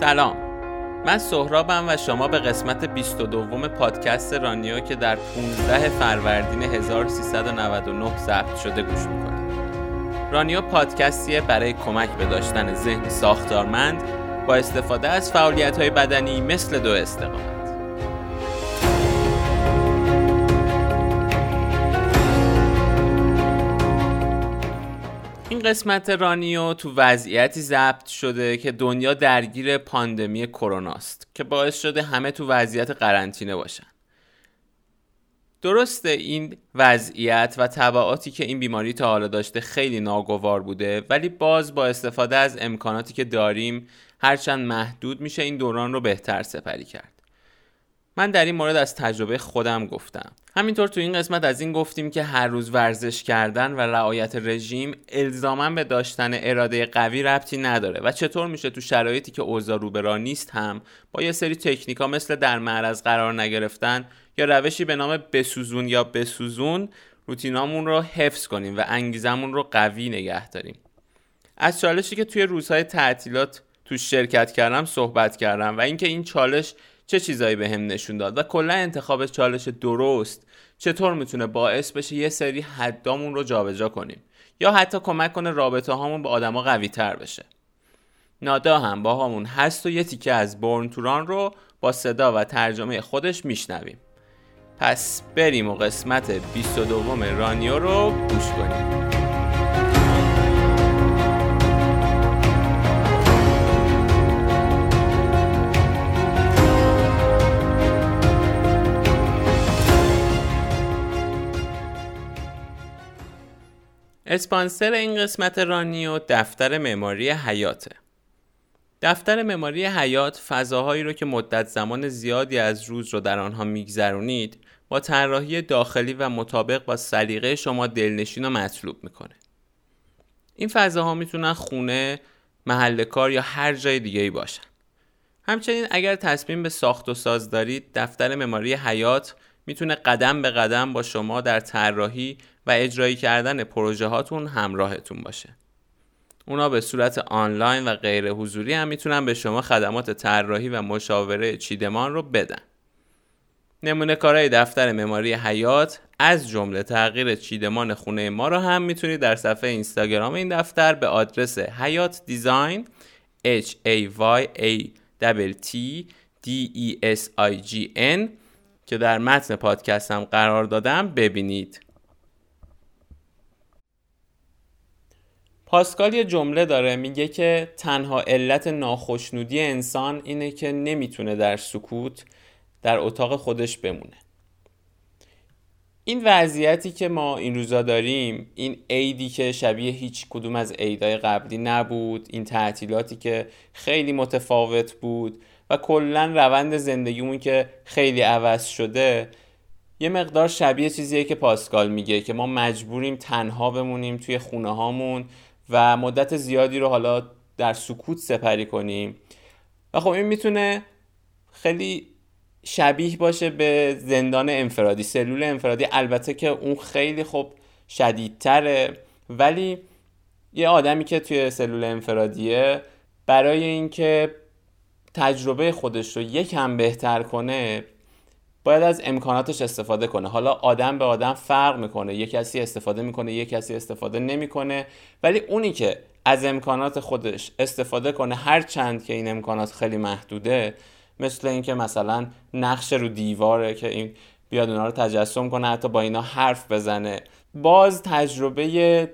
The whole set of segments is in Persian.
سلام. من سهرابم و شما به قسمت 22 پادکست رانیو که در 15 فروردین 1399 ضبط شده گوش می‌کنید رانیو پادکستیه برای کمک به داشتن ذهن ساختارمند با استفاده از فعالیت های بدنی مثل دو استقامت. این قسمت رانیو تو وضعیتی ضبط شده که دنیا درگیر پاندمی کروناست که باعث شده همه تو وضعیت قرنطینه باشن. درسته این وضعیت و طبعاتی که این بیماری تا حالا داشته خیلی ناگوار بوده ولی باز با استفاده از امکاناتی که داریم هرچند محدود میشه این دوران رو بهتر سپری کرد. من در این مورد از تجربه خودم گفتم. همینطور تو این قسمت از این گفتیم که هر روز ورزش کردن و رعایت رژیم الزاما به داشتن اراده قوی ربطی نداره و چطور میشه تو شرایطی که اوضاع رو به نیست هم با یه سری تکنیکا مثل در معرض قرار نگرفتن یا روشی به نام بسوزون یا بسوزون روتینامون رو حفظ کنیم و انگیزمون رو قوی نگه داریم. از چالشی که توی روزهای تعطیلات تو شرکت کردم صحبت کردم و اینکه این چالش چه چیزایی به هم نشون داد و کلا انتخاب چالش درست چطور می‌تونه باعث بشه یه سری حدامون رو جابجا کنیم یا حتی کمک کنه رابطه هامون با آدما قوی تر بشه؟ نادا هم با همون هست و یه تیکه از بورن توران رو با صدا و ترجمه خودش میشنویم. پس بریم و قسمت 22 رانیو رو گوش کنیم. اسپانسر این قسمت رانیو دفتر معماری حیاته. دفتر معماری حیات فضاهایی رو که مدت زمان زیادی از روز رو در آنها میگذرونید با طراحی داخلی و مطابق با سلیقه شما دلنشین و مطلوب می‌کنه. این فضاها می‌تونن خونه، محل کار یا هر جای دیگه ای باشن. همچنین اگر تصمیم به ساخت و ساز دارید دفتر معماری حیات می‌تونه قدم به قدم با شما در طراحی و اجرایی کردن پروژه هاتون همراهتون باشه. اونا به صورت آنلاین و غیر حضوری هم می‌تونن به شما خدمات طراحی و مشاوره چیدمان رو بدن. نمونه کارهای دفتر معماری حیات از جمله تغییر چیدمان خونه ما رو هم می‌تونید در صفحه اینستاگرام این دفتر به آدرس حیات دیزاین H A Y A T D E S I G N که در متن پادکستم قرار دادم ببینید پاسکال یه جمله داره میگه که تنها علت ناخشنودی انسان اینه که نمی‌تونه در سکوت در اتاق خودش بمونه. این وضعیتی که ما این روزا داریم این عیدی که شبیه هیچ کدوم از عیدای قبلی نبود این تعطیلاتی که خیلی متفاوت بود و کلا روند زندگیمون که خیلی عوض شده یه مقدار شبیه چیزیه که پاسکال میگه که ما مجبوریم تنها بمونیم توی خونه هامون و مدت زیادی رو حالا در سکوت سپری کنیم. و خب این می‌تونه خیلی شبیه باشه به زندان انفرادی سلول انفرادی. البته که اون خیلی خب شدیدتره. ولی یه آدمی که توی سلول انفرادیه برای اینکه تجربه خودش رو یکم بهتر کنه باید از امکاناتش استفاده کنه. حالا آدم به آدم فرق می‌کنه. یه کسی استفاده می‌کنه یه کسی استفاده نمی‌کنه. ولی اونی که از امکانات خودش استفاده کنه هر چند که این امکانات خیلی محدوده مثل اینکه مثلا نقش رو دیواره که این بیاد اونا رو تجسم کنه حتی با اینا حرف بزنه. باز تجربه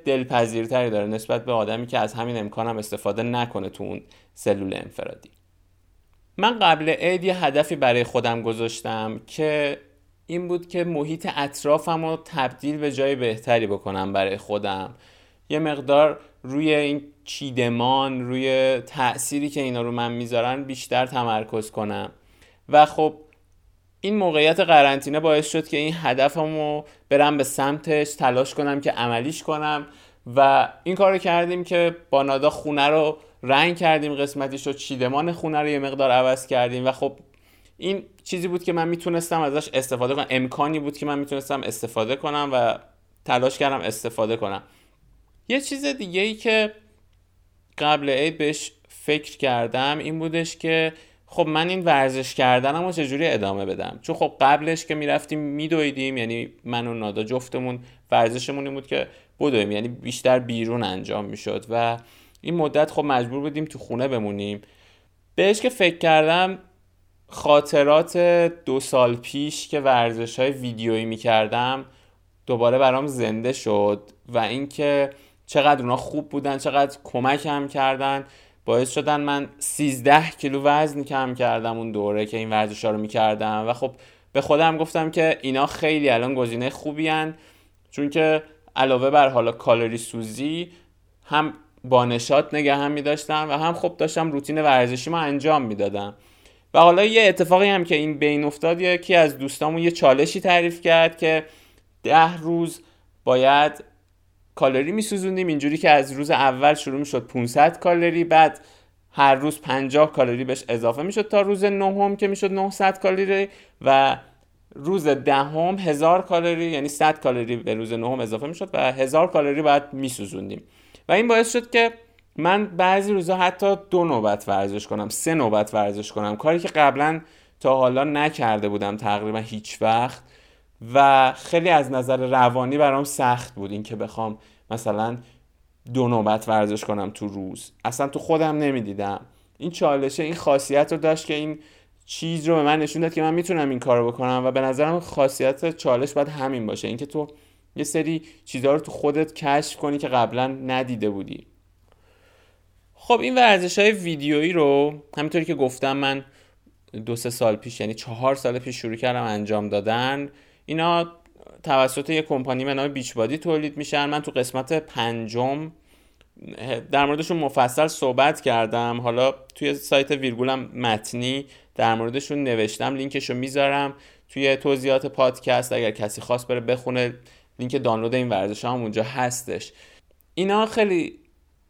دلپذیرتری داره نسبت به آدمی که از همین امکانم استفاده نکنه تو اون سلول انفرادی. من قبل عید یه هدفی برای خودم گذاشتم که این بود که محیط اطرافم رو تبدیل به جای بهتری بکنم برای خودم. یه مقدار روی این چیدمان روی تأثیری که اینا رو من می‌ذارن بیشتر تمرکز کنم. و خب این موقعیت قرنطینه باعث شد که این هدفمو برم به سمتش تلاش کنم که عملیش کنم. و این کار رو کردیم که با نادا خونه رو رنگ کردیم قسمتیش رو چیدمان خونه رو یه مقدار عوض کردیم و خب این چیزی بود که من می‌تونستم ازش استفاده کنم. امکانی بود که من می‌تونستم استفاده کنم و تلاش کردم استفاده کنم. یه چیز دیگه ای که قبل عید بهش فکر کردم این بودش که خب من این ورزش کردنم رو چجوری ادامه بدم؟ چون خب قبلش که می‌رفتیم میدویدیم یعنی من و نادا جفتمون ورزشمون این بود که بدویم یعنی بیشتر بیرون انجام می‌شد و این مدت خب مجبور بودیم تو خونه بمونیم. بهش که فکر کردم خاطرات دو سال پیش که ورزش های ویدیویی می‌کردم دوباره برام زنده شد و اینکه چقدر اونا خوب بودن چقدر کمک هم کردن. باعث شدن من 13 کیلو وزن کم کردم اون دوره که این ورزش ها رو می‌کردم و خب به خودم گفتم که اینا خیلی الان گزینه خوبی هن چون که علاوه بر حالا کالری سوزی هم با نشاط نگه هم می داشتم و هم خب داشتم روتین ورزشی ما انجام می‌دادم. و حالا یه اتفاقی هم که این بین افتاد یکی از دوستامون یه چالشی تعریف کرد که ده روز باید کالری میسوزوندیم. اینجوری که از روز اول شروع می‌شد 500 کالری بعد هر روز 50 کالری بهش اضافه می‌شد تا روز نهم که می‌شد 900 کالری و روز دهم ده 1000 کالری یعنی 100 کالری به روز نهم اضافه می‌شد و 1000 کالری بعد میسوزوندیم. این باعث شد که من بعضی روزا حتی دو نوبت ورزش کنم سه نوبت ورزش کنم. کاری که قبلا تا حالا نکرده بودم تقریبا هیچ وقت و خیلی از نظر روانی برام سخت بود این که بخوام مثلا دو نوبت ورزش کنم تو روز. اصلا تو خودم نمی‌دیدم. این چالشه این خاصیت رو داشت که این چیز رو به من نشون داد که من می‌تونم این کار رو بکنم و به نظرم خاصیت چالش باید همین باشه. اینکه تو یه سری چیزها رو تو خودت کشف کنی که قبلا ندیده بودی. خب این ورزش های ویدیویی رو همینطوری که گفتم من دو سه سال پیش یعنی چهار سال پیش شروع کردم انجام دادن اینا توسط یک کمپانی به نام بیچ تولید میشن. من تو قسمت پنجم در موردشون مفصل صحبت کردم. حالا توی سایت ویرگولم متنی در موردشون نوشتم لینکشو می‌ذارم. توی توضیحات پادکست اگر کسی خواست بره بخونه لینک دانلود این ورزش هم اونجا هستش. اینا خیلی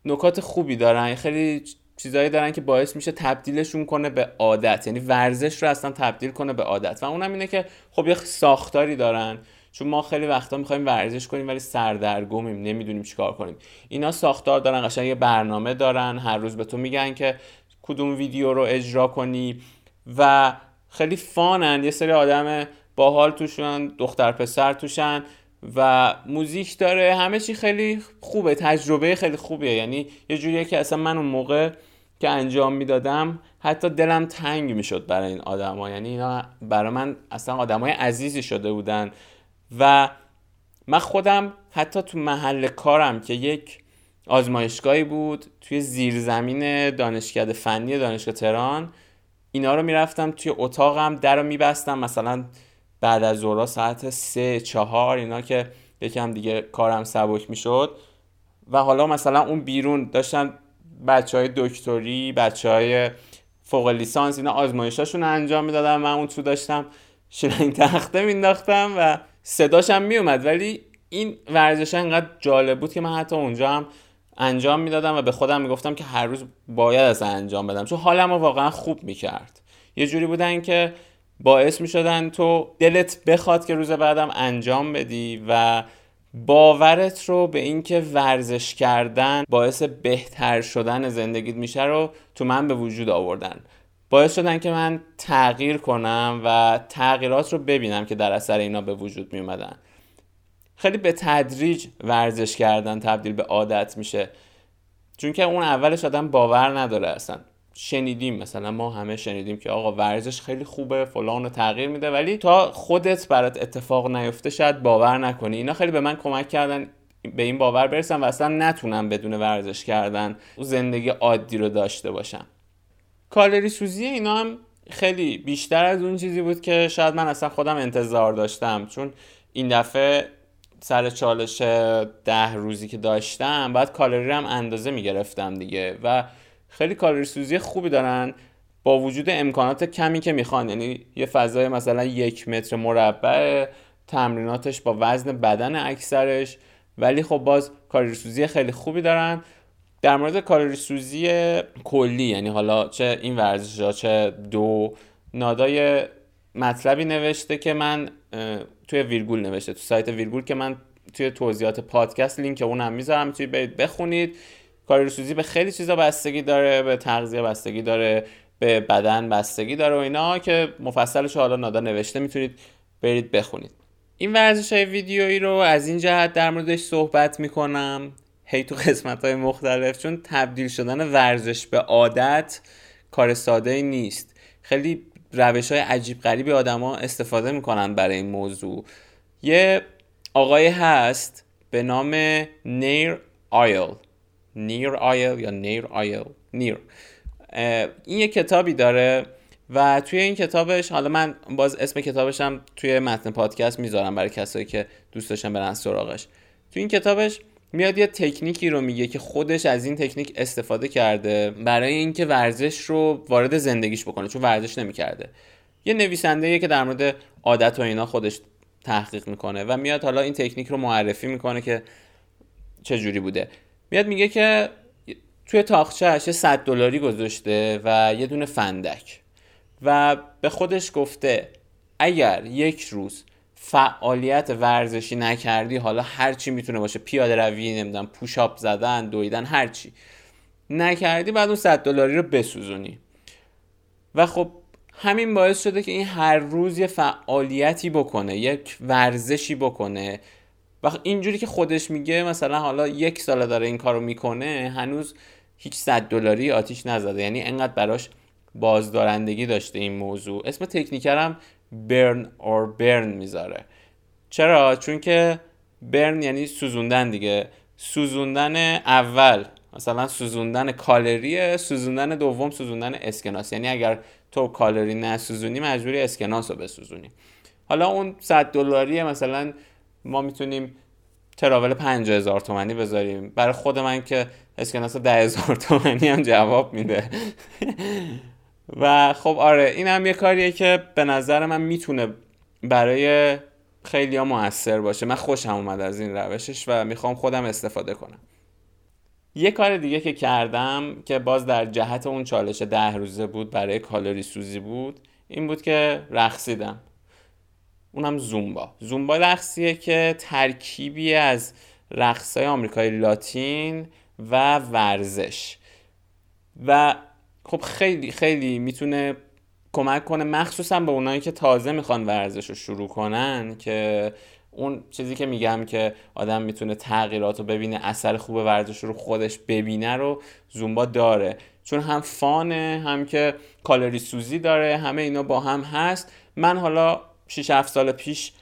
نکات خوبی دارن خیلی چیزایی دارن که باعث میشه تبدیلشون کنه به عادت. یعنی ورزش رو اصلا تبدیل کنه به عادت. و اونم اینه که خب یه ساختاری دارن. چون ما خیلی وقتا می‌خوایم ورزش کنیم ولی سردرگمیم نمی‌دونیم چیکار کنیم. اینا ساختار دارن قشنگ یه برنامه دارن. هر روز به تو میگن که کدوم ویدیو رو اجرا کنی. و خیلی فانن. یه سری آدم باحال توشن دختر پسر توشن. و موزیک داره. همه چی خیلی خوبه. تجربه خیلی خوبیه. یعنی یه جوریه که اصلا من اون موقع که انجام می‌دادم حتی دلم تنگ می‌شد برای این آدما یعنی اینا برای من اصلا آدمای عزیزی شده بودن. و من خودم حتی تو محل کارم که یک آزمایشگاهی بود توی زیرزمین دانشکده فنی دانشگاه تهران اینا رو می‌رفتم توی اتاقم در رو میبستم. مثلا بعد از ظهر ساعت سه چهار اینا که یکم دیگه کارم سبک می‌شد. و حالا مثلا اون بیرون داشتن بچه های دکتری بچه های فوق لیسانس اینا آزمایشاشون انجام می‌دادم من اون تو داشتم شیرنگ تخته مینداختم و صداشم میومد ولی این ورزش انقدر جالب بود که من حتی اونجا هم انجام می‌دادم و به خودم می‌گفتم که هر روز باید از انجام بدم. چون حالم رو واقعا خوب می‌کرد. یه جوری بودن که باعث می‌شدن تو دلت بخواد که روز بعدم انجام بدی و باورت رو به اینکه ورزش کردن باعث بهتر شدن زندگیت میشه رو تو من به وجود آوردن. باعث شدن که من تغییر کنم و تغییرات رو ببینم که در اثر اینا به وجود می اومدن خیلی به تدریج ورزش کردن تبدیل به عادت میشه. چون که اون اولش آدم باور نداره اصلا. شنیدیم مثلا ما همه شنیدیم که آقا ورزش خیلی خوبه فلان رو تغییر میده ولی تا خودت برات اتفاق نیفته شاید باور نکنی. اینا خیلی به من کمک کردن به این باور برسم و اصلا نتونم بدون ورزش کردن زندگی عادی رو داشته باشم. کالری سوزی اینا هم خیلی بیشتر از اون چیزی بود که شاید من اصلا خودم انتظار داشتم. چون این دفعه سر چالش ده روزی که داشتم باید کالری هم اندازه می‌گرفتم دیگه و خیلی کالری سوزی خوبی دارن. با وجود امکانات کمی که می‌خوان یعنی یه فضای مثلا یک متر مربع تمریناتش با وزن بدن اکثرش. ولی خب باز کالری سوزی خیلی خوبی دارن. در مورد کالری سوزی کلی یعنی حالا چه این ورزش ها چه دو نادای مطلبی نوشته که من توی ویرگول نوشته. تو سایت ویرگول که من توی توضیحات پادکست لینک اونم می‌ذارم. توی برید بخونید. کالری سوزی به خیلی چیزا بستگی داره به تغذیه بستگی داره به بدن بستگی داره و اینا که مفصلش حالا نادا نوشته می‌تونید برید بخونید. این ورزش های ویدیویی رو از این جهت در موردش صحبت می‌کنم. هی تو قسمت های مختلف چون تبدیل شدن ورزش به عادت کار ساده نیست. خیلی روش های عجیب غریبی آدما استفاده می‌کنن برای این موضوع. یه آقای هست به نام نیر آیل. نیر آیل یا نیر آیل نیر این یه کتابی داره و توی این کتابش حالا من باز اسم کتابشم توی متن پادکست می‌ذارم برای کسایی که دوست داشتن برن سراغش. توی این کتابش میاد یه تکنیکی رو میگه که خودش از این تکنیک استفاده کرده برای اینکه ورزش رو وارد زندگیش بکنه چون ورزش نمی‌کرده. یه نویسنده که در مورد عادت و اینا خودش تحقیق می‌کنه و میاد حالا این تکنیک رو معرفی می‌کنه که چه جوری بوده. میاد میگه که توی تاخچهش یه 100 دلاری گذاشته و یه دونه فندک. و به خودش گفته اگر یک روز فعالیت ورزشی نکردی حالا هر چی می‌تونه باشه پیاده روی نمی‌دونم پوشاپ زدن دویدن هر چی نکردی بعد اون 100 دلاری رو بسوزونی. و خب همین باعث شده که این هر روز یه فعالیتی بکنه یک ورزشی بکنه. و اینجوری که خودش میگه مثلا حالا یک سال داره این کارو می‌کنه هنوز هیچ صد دلاری آتیش نزده. یعنی انقدر براش بازدارندگی داشته این موضوع. اسم تکنیکرم برن اور برن می‌ذاره. چرا؟ چون که برن یعنی سوزوندن دیگه. سوزوندن اول مثلا سوزوندن کالریه سوزوندن دوم سوزوندن اسکناس. یعنی اگر تو کالری نسوزونی مجبوری اسکناس رو بسوزونی. حالا اون 100 دلاری مثلا ما می‌تونیم تراول 50 هزار تومنی بذاریم. برای خود من که اسکناس 10 هزار تومنی هم جواب میده. و خب آره این هم یه کاریه که به نظر من می‌تونه برای خیلی ها موثر باشه. من خوشم اومد از این روشش و می‌خوام خودم استفاده کنم. یه کار دیگه که کردم که باز در جهت اون چالش ده روزه بود برای کالری سوزی بود این بود که رقصیدم. اونم زومبا. زومبا رقصیه که ترکیبی از رقصای آمریکای لاتین و ورزش. و خب خیلی خیلی می‌تونه کمک کنه مخصوصا به اونایی که تازه می‌خوان ورزش رو شروع کنن که اون چیزی که میگم که آدم می‌تونه تغییرات رو ببینه اثر خوب ورزش رو خودش ببینه رو زومبا داره. چون هم فانه هم که کالری سوزی داره همه اینا با هم هست. من حالا 6 7 سال پیش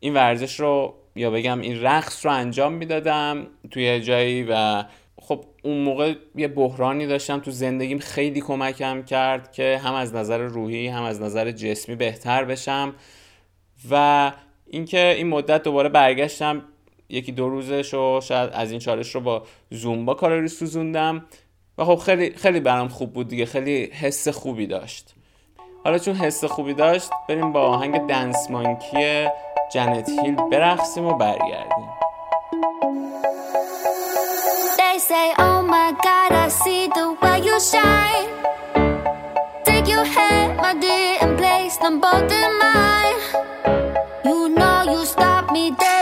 این ورزش رو یا بگم این رقص رو انجام می‌دادم توی جایی و خب اون موقع یه بحرانی داشتم تو زندگیم خیلی کمکم کرد که هم از نظر روحی هم از نظر جسمی بهتر بشم و اینکه این مدت دوباره برگشتم یکی دو روزش و شاید از این چالش رو با زومبا کالری سوزوندم و خب خیلی خیلی برام خوب بود دیگه خیلی حس خوبی داشت. حالا چون حس خوبی داشت بریم با آهنگ دنس مانکی جنت هیل برقصیم و برگردیم say, Oh my God, I see the way you shine. Take your hand, my dear, and place them both in mine. You know you stopped me dead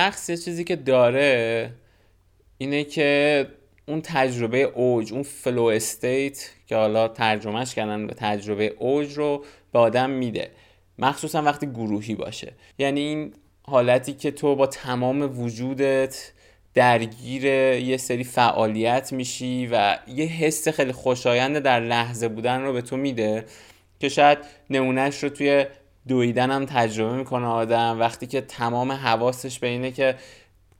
رقص یه چیزی که داره اینه که اون تجربه اوج اون flow state که حالا ترجمهش کردن به تجربه اوج رو به آدم میده. مخصوصا وقتی گروهی باشه. یعنی این حالتی که تو با تمام وجودت درگیر یه سری فعالیت میشی و یه حس خیلی خوشایند در لحظه بودن رو به تو میده که شاید نمونهش رو توی دویدن هم تجربه می‌کنه آدم وقتی که تمام حواسش به اینه که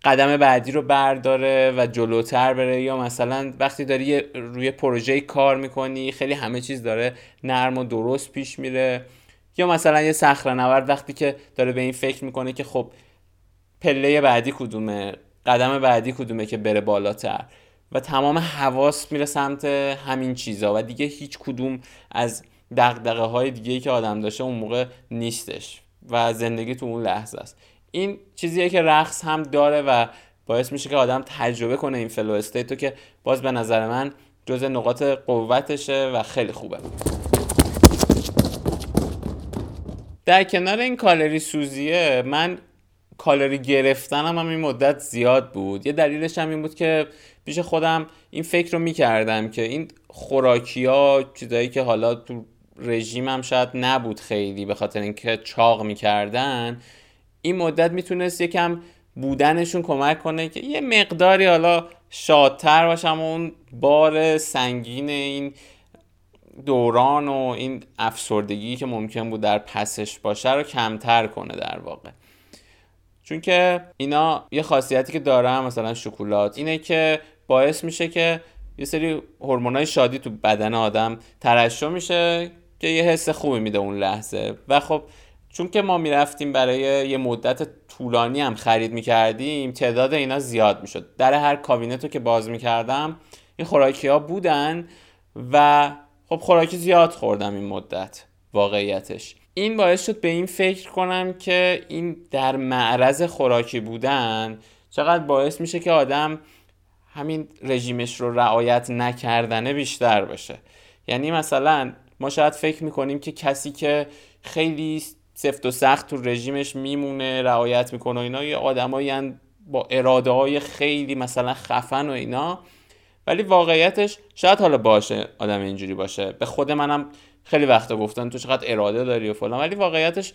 قدم بعدی رو برداره و جلوتر بره یا مثلا وقتی داری روی پروژه کار می‌کنی خیلی همه چیز داره نرم و درست پیش میره. یا مثلا یه صخره نورد وقتی که داره به این فکر می‌کنه که خب پله بعدی کدومه قدم بعدی کدومه که بره بالاتر؟ و تمام حواس میره سمت همین چیزا و دیگه هیچ کدوم از دغدغه های دیگه که آدم داشته اون موقع نیستش و زندگی تو اون لحظه است. این چیزیه که رقص هم داره و باعث میشه که آدم تجربه کنه این flow state و که باز به نظر من جز نقاط قوتشه و خیلی خوبه. در کنار این کالری سوزیه من کالری گرفتنم هم این مدت زیاد بود. یه دلیلش هم این بود که پیش خودم این فکر رو می‌کردم که این خوراکی ها چیزایی که حالا تو رژیمم شاید نبود خیلی به خاطر اینکه چاق می‌کردن. این مدت می‌تونست یکم بودنشون کمک کنه که یه مقداری حالا شادتر باشم و اون بار سنگین این دوران و این افسردگی که ممکن بود در پسش باشه رو کمتر کنه در واقع. چون که اینا یه خاصیتی که دارن مثلا شکلات اینه که باعث میشه که یه سری هورمونای شادی تو بدن آدم ترشح میشه که یه حس خوبی میده اون لحظه. و خب چون که ما می‌رفتیم برای یه مدت طولانی هم خرید می‌کردیم تعداد اینا زیاد می‌شد. در هر کابینت رو که باز می‌کردم این خوراکی ها بودن و خب خوراکی زیاد خوردم این مدت واقعیتش. این باعث شد به این فکر کنم که این در معرض خوراکی بودن چقدر باعث میشه که آدم همین رژیمش رو رعایت نکردنه بیشتر باشه. یعنی مثلا ما شاید فکر می‌کنیم که کسی که خیلی سفت و سخت تو رژیمش میمونه رعایت می‌کنه و اینا یه آدمایی با اراده های خیلی مثلا خفن و اینا. ولی واقعیتش شاید حالا باشه آدم اینجوری باشه. به خود منم خیلی وقتا گفتن تو چقدر اراده داری و فلان. ولی واقعیتش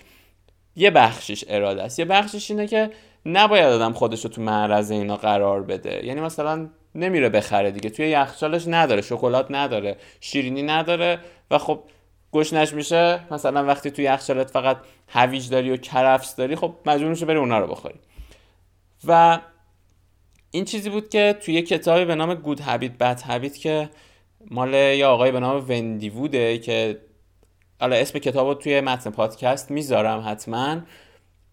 یه بخشش اراده است. یه بخشش اینه که نباید آدم خودش رو تو معرض اینا قرار بده. یعنی مثلا نمیره بخره دیگه. توی یخچالش نداره شکلات نداره شیرینی نداره و خب گشنش میشه. مثلا وقتی توی یخچالت فقط هویج داری و کرفس داری خب مجبور میشه بری اونا رو بخوری. و این چیزی بود که توی کتابی به نام گود هابیت بد هابیت که مال یه آقای به نام وندی ووده که حالا اسم کتاب رو توی متن پادکست می‌ذارم حتما.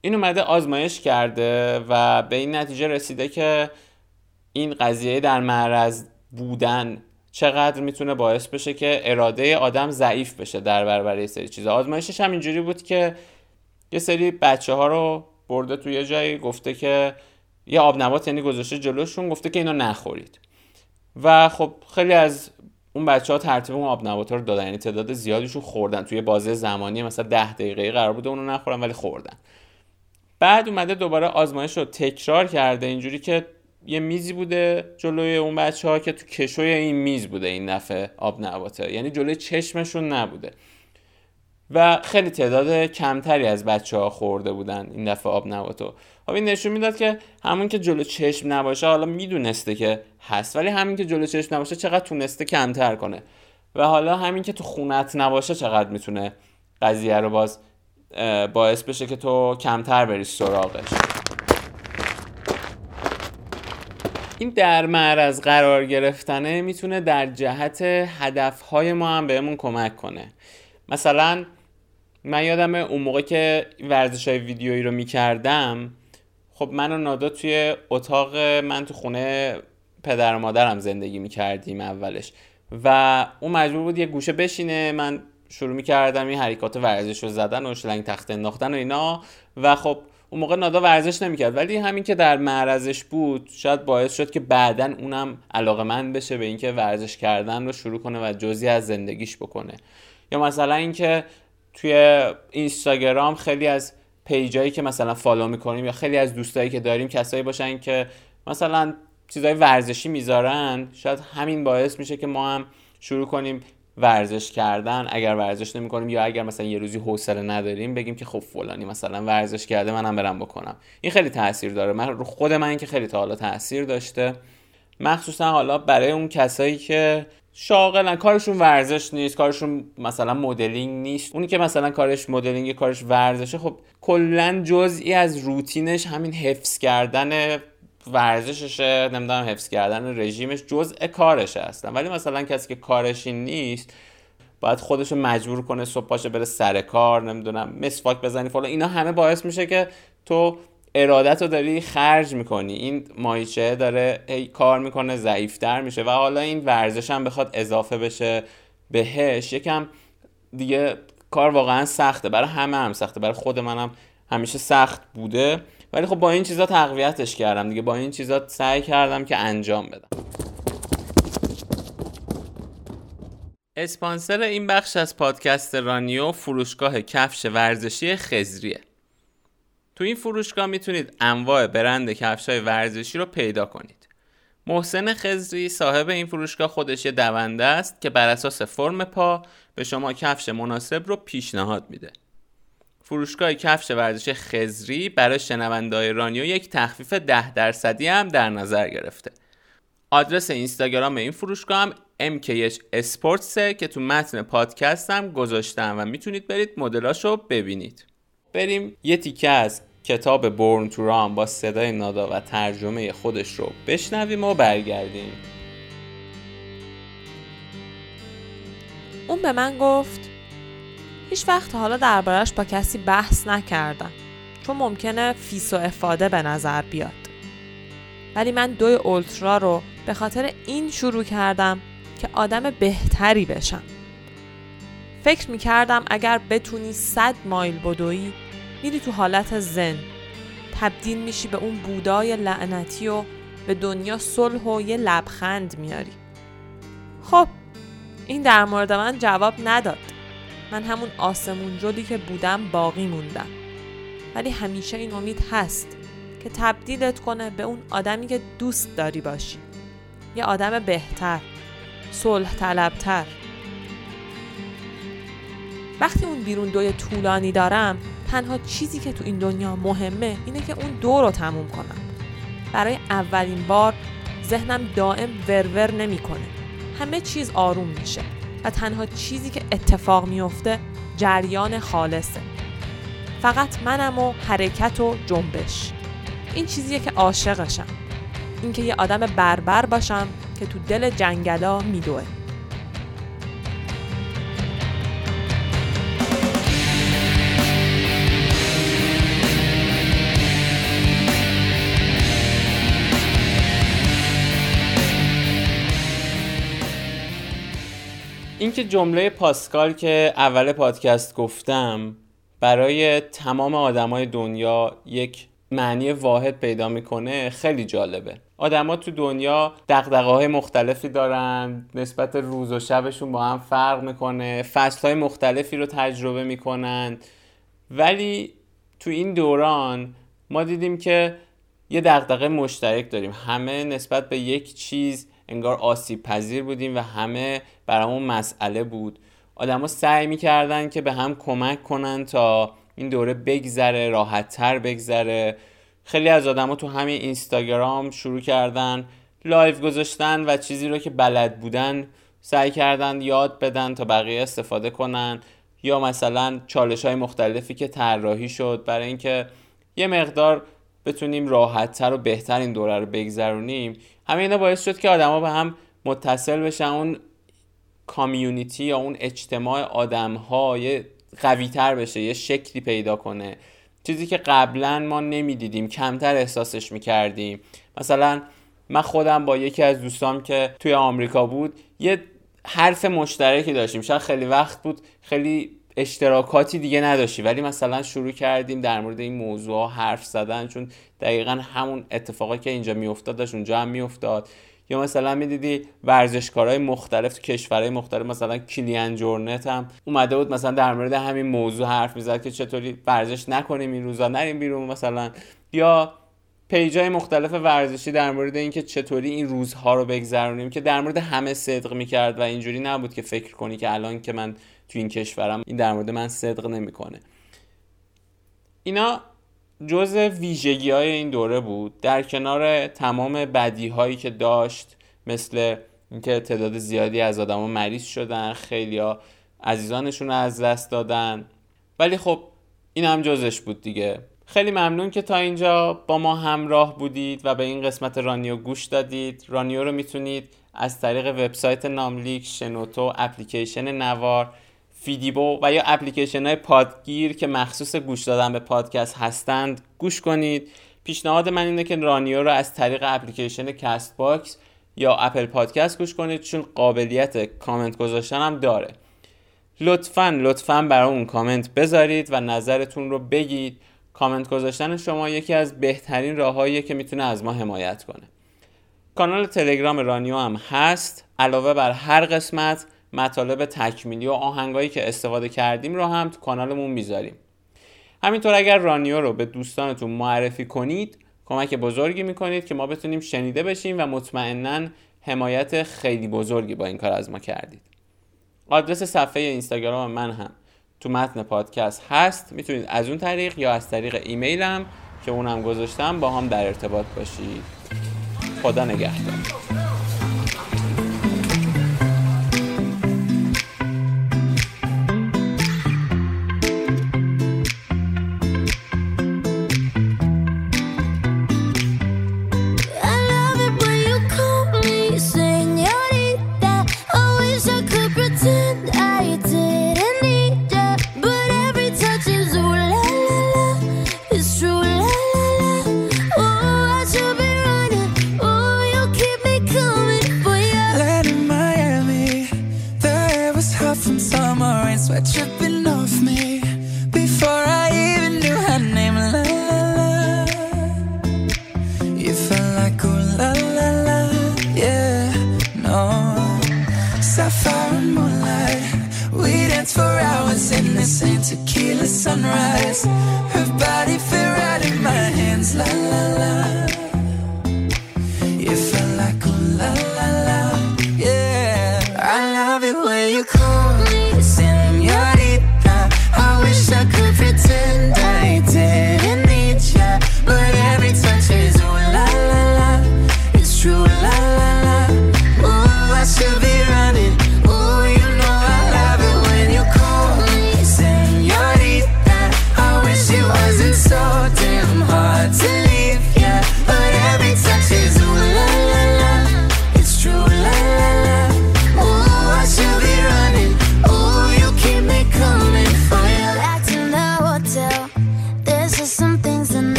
این اومده آزمایش کرده و به این نتیجه رسیده که این قضیه در معرض بودن چقدر می‌تونه باعث بشه که اراده آدم ضعیف بشه در برابر یه سری چیزا. آزمایشش هم اینجوری بود که یه سری بچه ها رو برده توی یه جایی گفته که یه آب نبات یعنی گذاشته جلوشون گفته که اینا نخورید. و خب خیلی از اون بچه ها ترتیب اون آب نبات رو دادن. یعنی تعداد زیادیشون خوردن. توی بازه زمانی مثلا ده دقیقه قرار بوده اونو نخورن ولی خوردن. بعد اومده دوباره آزمایش رو تکرار کرده اینجوری که یه میزی بوده جلوی اون بچه ها که تو کشوی این میز بوده این دفعه آب نباته یعنی جلوی چشمشون نبوده. و خیلی تعداد کمتری از بچه ها خورده بودن این دفعه آب نباتو خب این نشون می‌داد که همون که جلو چشم نباشه حالا می‌دونسته که هست ولی همین که جلو چشم نباشه چقدر تونسته کمتر کنه. و حالا همین که تو خونت نباشه چقدر می‌تونه قضیه رو باز باعث بشه که تو کمتر بری سراغش. این در معرض قرار گرفتنه می‌تونه در جهت هدفهای ما هم بهمون کمک کنه. مثلا من یادم اون موقع که ورزش های ویدیویی رو می‌کردم خب من و نادا توی اتاق من تو خونه پدر و مادرم زندگی می‌کردیم اولش و اون مجبور بود یه گوشه بشینه. من شروع می‌کردم این حرکات ورزش رو زدن و شلنگ تخت انداختن و اینا و خب اون موقع نادا ورزش نمی‌کرد. ولی همین که در معرضش بود شاید باعث شد که بعدا اونم علاقه من بشه به اینکه ورزش کردن رو شروع کنه و جزی از زندگیش بکنه. یا مثلا اینکه توی اینستاگرام خیلی از پیجایی که مثلا فالو می‌کنیم یا خیلی از دوستایی که داریم کسایی باشن که مثلا چیزای ورزشی می‌ذارن شاید همین باعث میشه که ما هم شروع کنیم ورزش کردن اگر ورزش نمی کنیم یا اگر مثلا یه روزی حوصله نداریم بگیم که خب فلانی مثلا ورزش کرده منم برم بکنم. این خیلی تاثیر داره. من رو خود من که خیلی تا حالا تاثیر داشته. مخصوصا حالا برای اون کسایی که شاغلن کارشون ورزش نیست کارشون مثلا مدلینگ نیست. اونی که مثلا کارش مدلینگ کارش ورزشه خب کلا جزئی از روتینش همین حفظ کردن ورزششه نمی‌دونم حفظ کردن رژیمش جزء کارشه هستن. ولی مثلا کسی که کارش نیست باید خودش مجبور کنه صبح باشه بره سر کار نمی‌دونم مسواک بزنی فلان. اینا همه باعث میشه که تو ارادت رو داری خرج می‌کنی. این مایچه داره ای کار می‌کنه ضعیفتر میشه و حالا این ورزش هم بخواد اضافه بشه بهش. یکم دیگه کار واقعا سخته. برای همه هم سخته. برای خود منم همیشه سخت بوده. ولی خب با این چیزا تقویتش کردم دیگه. با این چیزا سعی کردم که انجام بدم. اسپانسر این بخش از پادکست رانیو فروشگاه کفش ورزشی خزریه تو این فروشگاه می‌تونید انواع برند کفش های ورزشی رو پیدا کنید. محسن خزری صاحب این فروشگاه خودش یه دونده است که بر اساس فرم پا به شما کفش مناسب رو پیشنهاد میده. فروشگاه کفش ورزش خزری برای شنوندهای رانیو یک تخفیف ده درصدی هم در نظر گرفته. آدرس اینستاگرام این فروشگاه هم MKH Sports که تو متن پادکست هم گذاشتم و می‌تونید برید مدلاشو ببینید. بریم یه تیکه از کتاب بورن تو رام با صدای نادا و ترجمه خودش رو بشنویم و برگردیم. اون به من گفت هیچ وقت حالا دربارش با کسی بحث نکردم چون ممکنه فیس و افاده به نظر بیاد. ولی من دوی اولترا رو به خاطر این شروع کردم که آدم بهتری بشم. فکر می کردم اگر بتونی صد مایل بدویی میری تو حالت زن. تبدیل میشی به اون بودای لعنتی و به دنیا صلح و یه لبخند میاری. خب این در مورد من جواب نداد. من همون آسمون جدی که بودم باقی موندم. ولی همیشه این امید هست که تبدیلت کنه به اون آدمی که دوست داری باشی. یه آدم بهتر صلح طلبتر. وقتی اون بیرون دوی طولانی دارم تنها چیزی که تو این دنیا مهمه اینه که اون دو رو تموم کنم. برای اولین بار ذهنم دائم ورور نمی‌کنه. همه چیز آروم میشه. و تنها چیزی که اتفاق میفته جریان خالصه. فقط منم و حرکت و جنبش. این چیزیه که عاشقشم. اینکه یه آدم بربر باشم که تو دل جنگلا میدوه. اینکه جمله پاسکال که اول پادکست گفتم برای تمام آدمای دنیا یک معنی واحد پیدا می‌کنه خیلی جالبه. آدما تو دنیا دقدقه های مختلفی دارن نسبت روز و شبشون با هم فرق می‌کنه فصل های مختلفی رو تجربه می‌کنن. ولی تو این دوران ما دیدیم که یه دقدقه مشترک داریم. همه نسبت به یک چیز انگار آسیب پذیر بودیم و همه برامون مسئله بود. آدما سعی می‌کردن که به هم کمک کنن تا این دوره بگذره راحتتر بگذره. خیلی از آدما تو همین اینستاگرام شروع کردن live گذاشتن و چیزی رو که بلد بودن سعی کردن یاد بدن تا بقیه استفاده کنن. یا مثلا چالش های مختلفی که طراحی شد برای اینکه یه مقدار بتونیم راحتتر و بهتر این دوره رو بگذرونیم. همه اینا باعث شد که آدما به هم متصل بشن اون کامیونیتی یا اون اجتماع آدم ها یه قوی تر بشه یه شکلی پیدا کنه. چیزی که قبلا ما نمی‌دیدیم کمتر احساسش می‌کردیم. مثلا من خودم با یکی از دوستام که توی آمریکا بود یه حرف مشترکی داشتیم. شاید خیلی وقت بود خیلی اشتراکاتی دیگه نداشتی. ولی مثلا شروع کردیم در مورد این موضوع حرف زدن چون دقیقا همون اتفاقی که اینجا میافتاد داشت اونجا هم میافتاد. یا مثلا می‌دیدی ورزشکارهای مختلف تو کشورهای مختلف مثلا کلیان جورنت هم اومده بود مثلا در مورد همین موضوع حرف می‌زد که چطوری ورزش نکنیم این روزا نریم بیرون مثلا. یا پیجای مختلف ورزشی در مورد اینکه چطوری این روزها رو بگذرونیم که در مورد همه صدق می‌کرد و اینجوری نبود که فکر کنی که الان که من تو این کشورم این در مورد من صدق نمی‌کنه. اینا جز ویژگی های این دوره بود. در کنار تمام بدی هایی که داشت مثل اینکه تعداد زیادی از آدما مریض شدن خیلی ها عزیزانشون رو از دست دادن. ولی خب این هم جزش بود دیگه. خیلی ممنون که تا اینجا با ما همراه بودید و به این قسمت رانیو گوش دادید. رانیو رو می‌تونید از طریق وبسایت ناملیک شنوتو اپلیکیشن نوار فیدیبو و یا اپلیکیشن های پادگیر که مخصوص گوش دادن به پادکست هستند گوش کنید. پیشنهاد من اینه که رانیو رو از طریق اپلیکیشن Castbox یا Apple Podcast گوش کنید چون قابلیت کامنت گذاشتن هم داره. لطفا لطفا برای اون کامنت بذارید و نظرتون رو بگید. کامنت گذاشتن شما یکی از بهترین راههاییه که می‌تونه از ما حمایت کنه. کانال تلگرام رانیو هم هست. علاوه بر هر قسمت مطالب تکمیلی و آهنگایی که استفاده کردیم رو هم تو کانالمون می‌ذاریم. همینطور اگر رانیو رو به دوستانتون معرفی کنید کمک بزرگی می‌کنید که ما بتونیم شنیده بشیم و مطمئنا حمایت خیلی بزرگی با این کار از ما کردید. آدرس صفحه اینستاگرام من هم. تو متن پادکست هست می‌تونید از اون طریق یا از طریق ایمیلم که اونم گذاشتم با هم در ارتباط باشید. خدا نگهدار. But you've